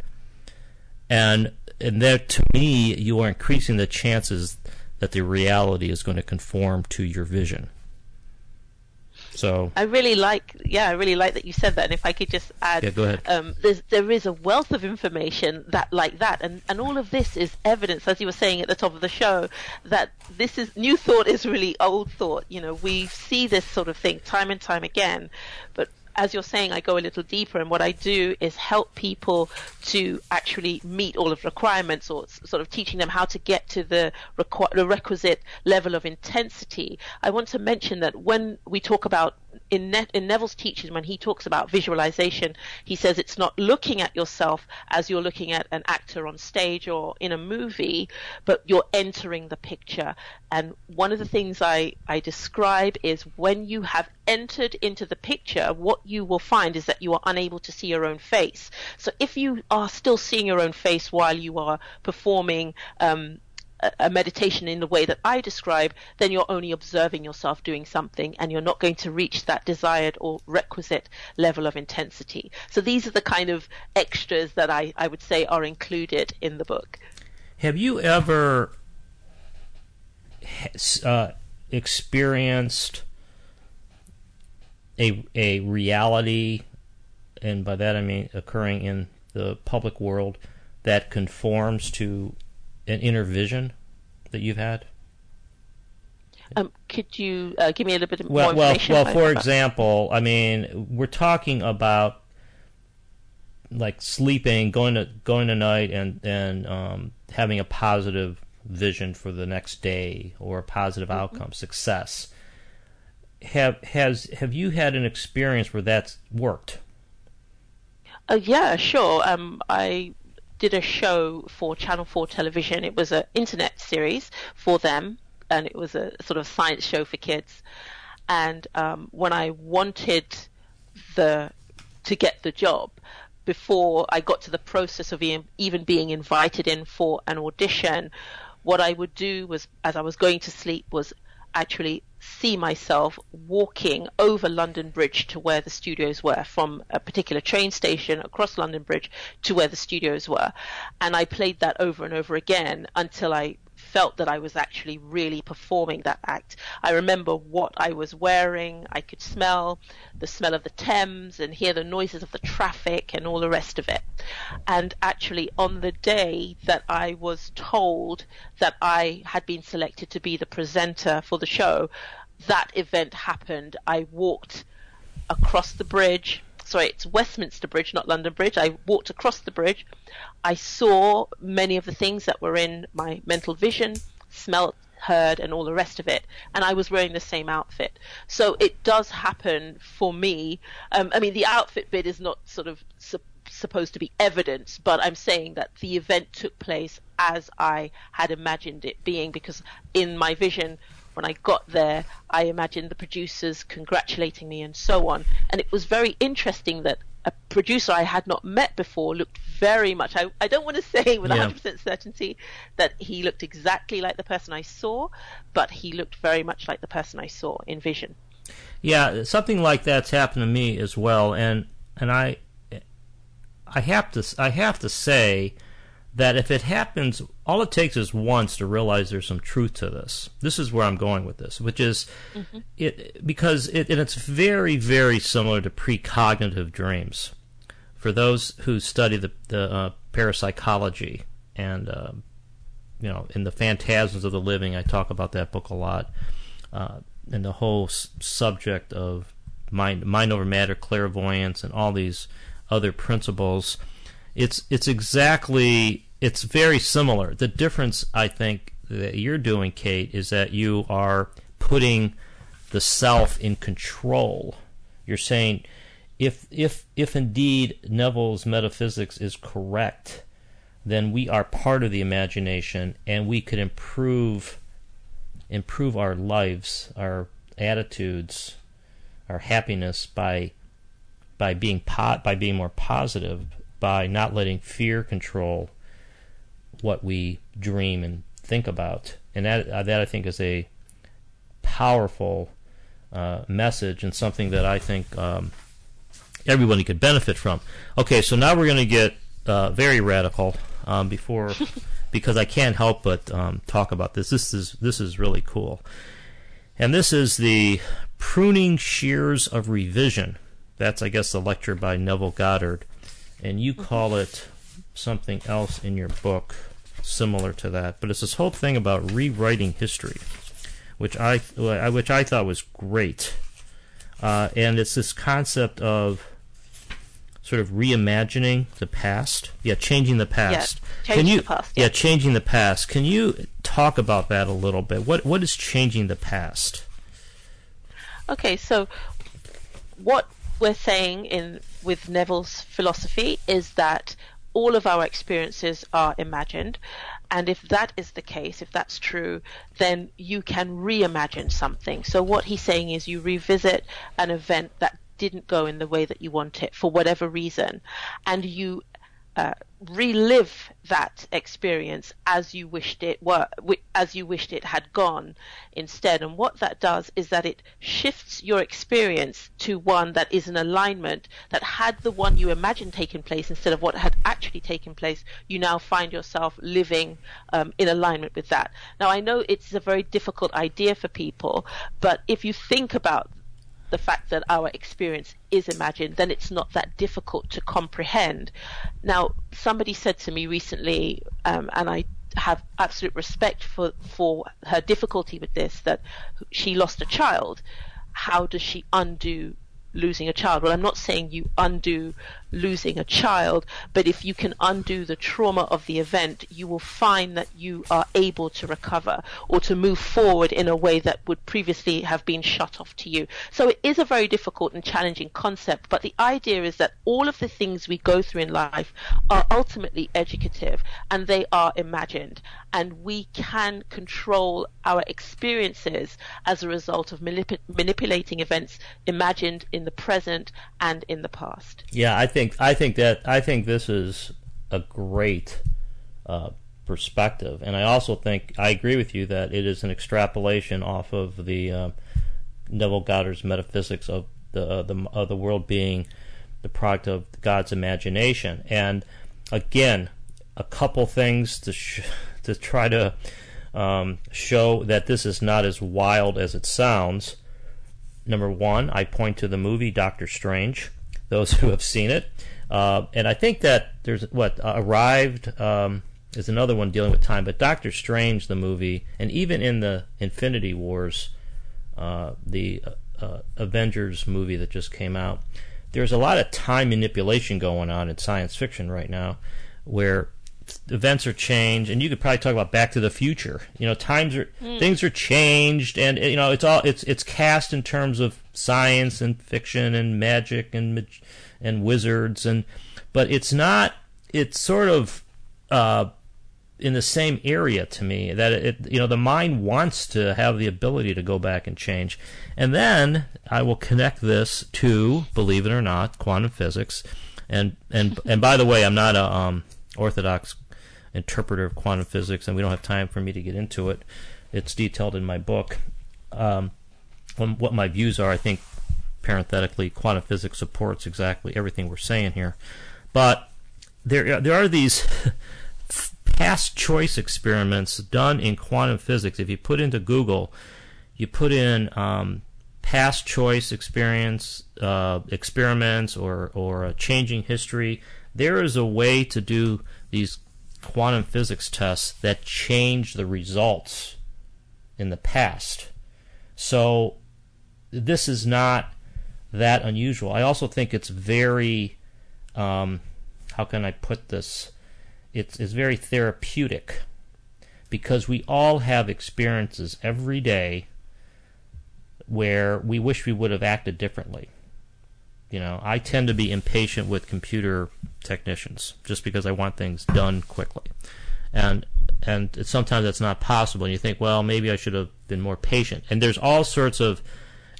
and and that to me, you are increasing the chances that the reality is going to conform to your vision. So I really like, yeah, I really like that you said that. And if I could just add, Yeah, go ahead. Um, there is a wealth of information that like that, and and all of this is evidence, as you were saying at the top of the show, that this is new thought is really old thought. You know, we see this sort of thing time and time again, but as you're saying, I go a little deeper, and what I do is help people to actually meet all of the requirements, or sort of teaching them how to get to the, requ- the requisite level of intensity. I want to mention that when we talk about in, ne- in Neville's teachings, when he talks about visualization, he says it's not looking at yourself as you're looking at an actor on stage or in a movie, but you're entering the picture. And one of the things I, I describe is when you have entered into the picture, what you will find is that you are unable to see your own face. So if you are still seeing your own face while you are performing, um, a- meditation in the way that I describe, then you're only observing yourself doing something and you're not going to reach that desired or requisite level of intensity. So these are the kind of extras that I, I would say are included in the book. Have you ever uh, experienced a a reality, and by that I mean occurring in the public world, that conforms to an inner vision that you've had? Um, could you uh, give me a little bit Well, more well, information? well. about- For example, I mean, we're talking about like sleeping, going to going tonight, and and um, having a positive vision for the next day or a positive Mm-hmm. outcome, success. Have has have you had an experience where that's worked? Uh, yeah, sure. Um, I did a show for Channel 4 television. It was an internet series for them, and it was a sort of science show for kids. And um, when I wanted the to get the job, before I got to the process of even being invited in for an audition, what I would do was, as I was going to sleep, was actually see myself walking over London Bridge to where the studios were, from a particular train station across London Bridge to where the studios were. And I played that over and over again until I felt that I was actually really performing that act. I remember what I was wearing, I could smell the smell of the Thames and hear the noises of the traffic and all the rest of it. And actually, on the day that I was told that I had been selected to be the presenter for the show, that event happened. I walked across the bridge. Sorry, it's Westminster Bridge, not London Bridge. I walked across the bridge. I saw many of the things that were in my mental vision, smelt, heard, and all the rest of it. And I was wearing the same outfit. So it does happen for me. Um, I mean, the outfit bit is not sort of sup- supposed to be evidence, but I'm saying that the event took place as I had imagined it being because in my vision, when I got there, I imagined the producers congratulating me and so on. And it was very interesting that a producer I had not met before looked very much, I, I don't want to say with Yeah. 100% certainty that he looked exactly like the person I saw, but he looked very much like the person I saw in vision. Yeah, something like that's happened to me as well, and and I I have to I have to say that if it happens, all it takes is once to realize there's some truth to this. This is where I'm going with this, which is it because it and it's very very similar to precognitive dreams. For those who study the the uh, parapsychology and uh, you know in the Phantasms of the Living, I talk about that book a lot, uh, and the whole s- subject of mind mind over matter, clairvoyance, and all these other principles it's it's exactly it's very similar. The difference I think that you're doing, Kate, is that you are putting the self in control. You're saying if if if indeed Neville's metaphysics is correct, then we are part of the imagination and we could improve improve our lives, our attitudes, our happiness by by being pot by being more positive, by not letting fear control what we dream and think about, and that uh, that I think is a powerful uh, message and something that I think um, everybody could benefit from. Okay, so now we're going to get uh, very radical um, before because I can't help but um, talk about this. This is this is really cool, and this is the pruning shears of revision. That's I guess the lecture by Neville Goddard, and you call it something else in your book similar to that. But it's this whole thing about rewriting history, which I which I thought was great, uh, and it's this concept of sort of reimagining the past. Yeah, changing the past. Yeah, Can you, the past. Yeah. yeah, changing the past. Can you talk about that a little bit? What what is changing the past? Okay, so what we're saying in with Neville's philosophy is that all of our experiences are imagined. And if that is the case, if that's true, then you can reimagine something. So what he's saying is you revisit an event that didn't go in the way that you want it for whatever reason, and you uh, relive that experience as you wished it were as you wished it had gone instead. And what that does is that it shifts your experience to one that is in alignment that had the one you imagined taken place instead of what had actually taken place you now find yourself living um, in alignment with that. Now i know it's a very difficult idea for people but if you think about the fact that our experience is imagined, then it's not that difficult to comprehend. Now, somebody said to me recently, um, and I have absolute respect for, for her difficulty with this, that she lost a child. How does she undo losing a child. Well, I'm not saying you undo losing a child, but if you can undo the trauma of the event, you will find that you are able to recover or to move forward in a way that would previously have been shut off to you. So it is a very difficult and challenging concept, but the idea is that all of the things we go through in life are ultimately educative and they are imagined and we can control our experiences as a result of manip- manipulating events imagined in the present and in the past. Yeah, I think I think that I think this is a great uh, perspective, and I also think I agree with you that it is an extrapolation off of the uh, Neville Goddard's metaphysics of the uh, the of the world being the product of God's imagination, and again, a couple things to. Sh- to try to um, show that this is not as wild as it sounds. Number one, I point to the movie Doctor Strange. Those who have seen it, uh, and I think that there's what uh, arrived um, is another one dealing with time. But Doctor Strange, the movie, and even in the Infinity Wars, uh, the uh, uh, Avengers movie that just came out, there's a lot of time manipulation going on in science fiction right now, where events are changed, and you could probably talk about Back to the Future. You know, times are mm. things are changed, and you know it's all it's it's cast in terms of science and fiction and magic and and wizards, and but it's not. It's sort of uh, in the same area to me that it you know the mind wants to have the ability to go back and change, and then I will connect this to believe it or not quantum physics, and and and by the way, I'm not a um, orthodox interpreter of quantum physics, and we don't have time for me to get into it. It's detailed in my book. Um, what my views are, I think, parenthetically, quantum physics supports exactly everything we're saying here. But there, there are these past choice experiments done in quantum physics. If you put into Google, you put in um, past choice experience uh, experiments or or changing history. There is a way to do these quantum physics tests that change the results in the past. So this is not that unusual. I also think it's very, um, how can I put this? It's, it's very therapeutic because we all have experiences every day where we wish we would have acted differently. You know, I tend to be impatient with computer technicians just because I want things done quickly, and and sometimes that's not possible. And you think, well, maybe I should have been more patient. And there's all sorts of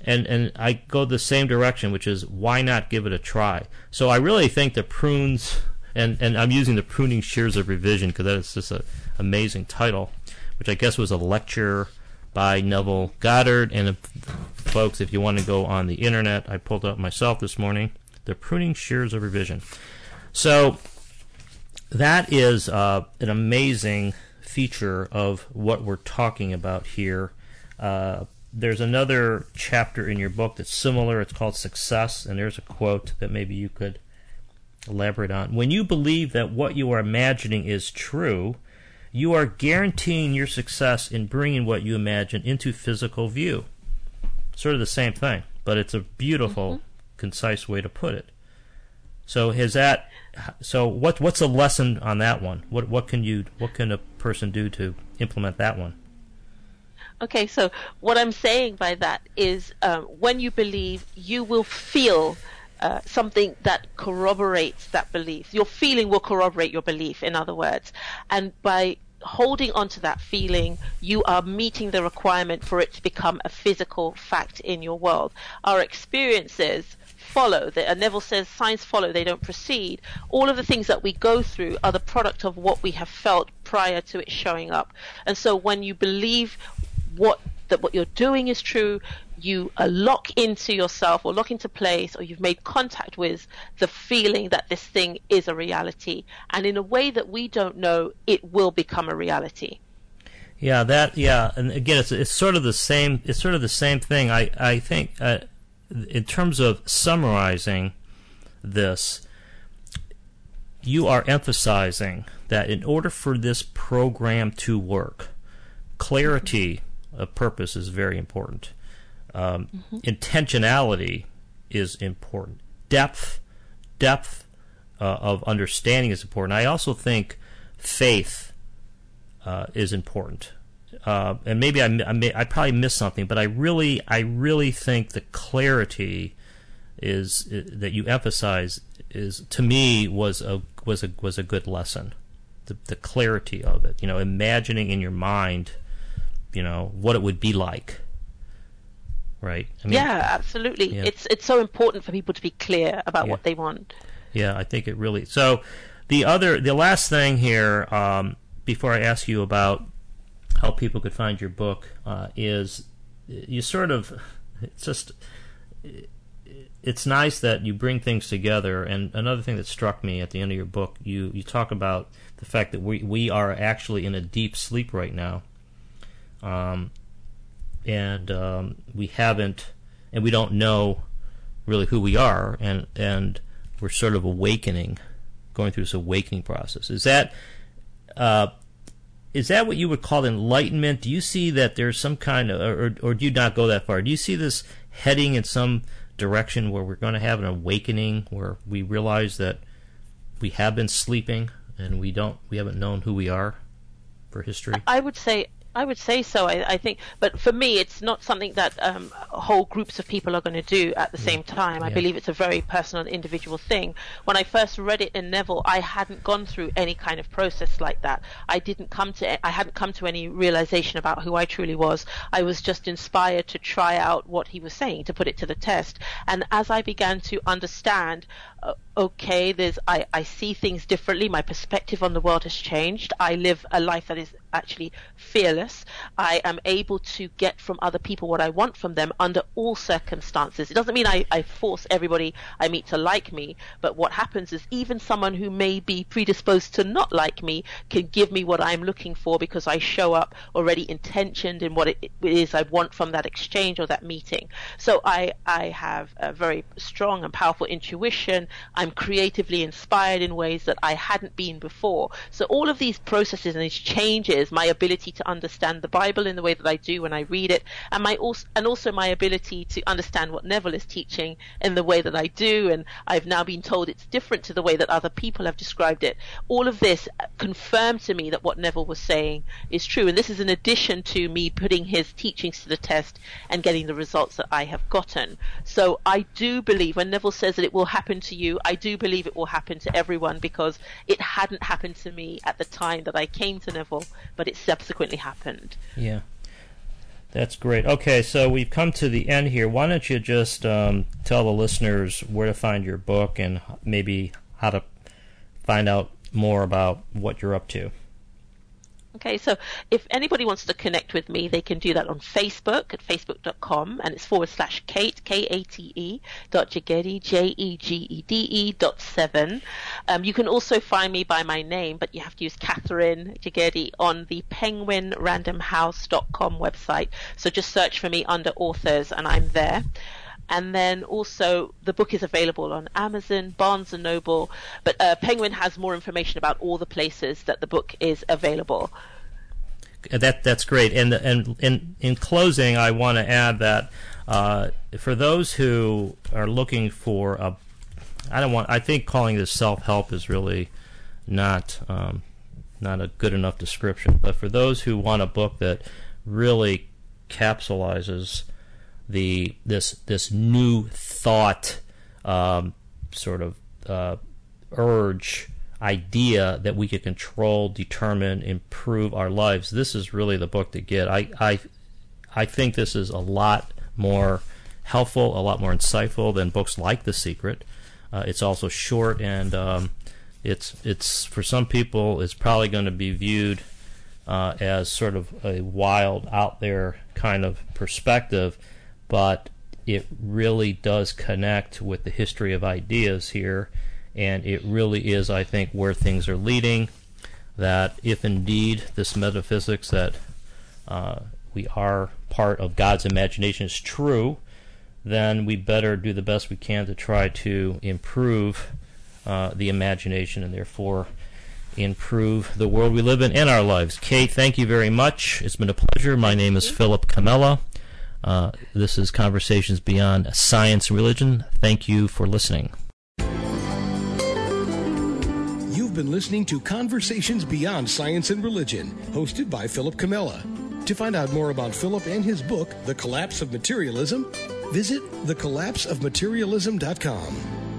and and I go the same direction, which is why not give it a try? So I really think the prunes, and and I'm using the pruning shears of revision because that is just an amazing title, which I guess was a lecture by Neville Goddard. And if, folks, if you want to go on the internet, I pulled up myself this morning. The pruning shears of revision. So that is uh, an amazing feature of what we're talking about here. Uh, there's another chapter in your book that's similar. It's called Success, and there's a quote that maybe you could elaborate on. When you believe that what you are imagining is true, you are guaranteeing your success in bringing what you imagine into physical view. Sort of the same thing, but it's a beautiful, mm-hmm. concise way to put it. So has that? So what? What's a lesson on that one? What what can you? What can a person do to implement that one? Okay, so what I'm saying by that is um, when you believe, you will feel uh, something that corroborates that belief. Your feeling will corroborate your belief, in other words. And by holding on to that feeling, you are meeting the requirement for it to become a physical fact in your world. Our experiences follow. The, Neville says signs follow, they don't precede. All of the things that we go through are the product of what we have felt prior to it showing up. And so when you believe what that what you're doing is true, you uh, lock into yourself or lock into place or you've made contact with the feeling that this thing is a reality. And in a way that we don't know, it will become a reality. Yeah, that yeah, and again, it's it's sort of the same. It's sort of the same thing. I I think uh, in terms of summarizing this, you are emphasizing that in order for this program to work, clarity of purpose is very important. Um, mm-hmm. Intentionality is important. Depth, depth uh, of understanding is important. I also think faith uh, is important. Uh, and maybe I, I, may, I probably missed something, but I really, I really think the clarity is that you emphasize is to me was a was a was a good lesson. The, the clarity of it, you know, imagining in your mind, you know, what it would be like right? I mean, yeah, absolutely. Yeah. It's it's so important for people to be clear about yeah. what they want. Yeah, I think it really. So the other, the last thing here, um, before I ask you about how people could find your book, uh, is you sort of, it's just. It's nice that you bring things together, and another thing that struck me at the end of your book, you, you talk about the fact that we, we are actually in a deep sleep right now. Um, and um, we haven't, and we don't know really who we are, and and we're sort of awakening, going through this awakening process. Is that uh, is that what you would call enlightenment? Do you see that there's some kind of, or, or do you not go that far? Do you see this heading in some direction where we're going to have an awakening, where we realize that we have been sleeping and we don't, we haven't known who we are for history? I would say I would say so. I, I, think, but for me, it's not something that um, whole groups of people are going to do at the mm. same time. I yeah. believe it's a very personal, individual thing. When I first read it in Neville, I hadn't gone through any kind of process like that. I didn't come to, I hadn't come to any realization about who I truly was. I was just inspired to try out what he was saying, to put it to the test. And as I began to understand, okay, there's, I, I see things differently. My perspective on the world has changed. I live a life that is actually fearless. I am able to get from other people what I want from them under all circumstances. It doesn't mean I, I force everybody I meet to like me, but what happens is even someone who may be predisposed to not like me can give me what I'm looking for because I show up already intentioned in what it is I want from that exchange or that meeting. So I, I have a very strong and powerful intuition. I'm creatively inspired in ways that I hadn't been before. So all of these processes and these changes my ability to understand the Bible in the way that I do when I read it, and my also and also my ability to understand what Neville is teaching in the way that I do. And I've now been told it's different to the way that other people have described it. All of this confirmed to me that what Neville was saying is true, and this is in addition to me putting his teachings to the test and getting the results that I have gotten. So I do believe when Neville says that it will happen to you, I do believe it will happen to everyone because it hadn't happened to me at the time that I came to Neville, but it subsequently happened. Yeah. That's great. Okay, so we've come to the end here. Why don't you just um, tell the listeners where to find your book and maybe how to find out more about what you're up to? Okay, so if anybody wants to connect with me, they can do that on Facebook at facebook.com and it's forward slash Kate, K A T E, dot Jegede, J E G E D E dot seven. Um, you can also find me by my name, but you have to use Catherine Jegede on the penguinrandomhouse.com website. So just search for me under authors and I'm there and then also the book is available on Amazon, Barnes and Noble. But uh, Penguin has more information about all the places that the book is available. That that's great. And and in in closing, I want to add that uh, for those who are looking for a, I don't want. I think calling this self help is really not um, not a good enough description. But for those who want a book that really capsulizes the this this new thought um, sort of uh, urge idea that we could control, determine, improve our lives. This is really the book to get. I I I think this is a lot more helpful, a lot more insightful than books like The Secret. Uh, it's also short and um, it's it's for some people it's probably going to be viewed uh, as sort of a wild, out there kind of perspective but it really does connect with the history of ideas here, and it really is, I think, where things are leading. That if indeed this metaphysics that uh, we are part of God's imagination is true, then we better do the best we can to try to improve uh, the imagination and therefore improve the world we live in and our lives. Kate, thank you very much. It's been a pleasure. My name is Philip Comella. Uh, this is Conversations Beyond Science and Religion. Thank you for listening. You've been listening to Conversations Beyond Science and Religion, hosted by Philip Comella. To find out more about Philip and his book, The Collapse of Materialism, visit thecollapseofmaterialism.com.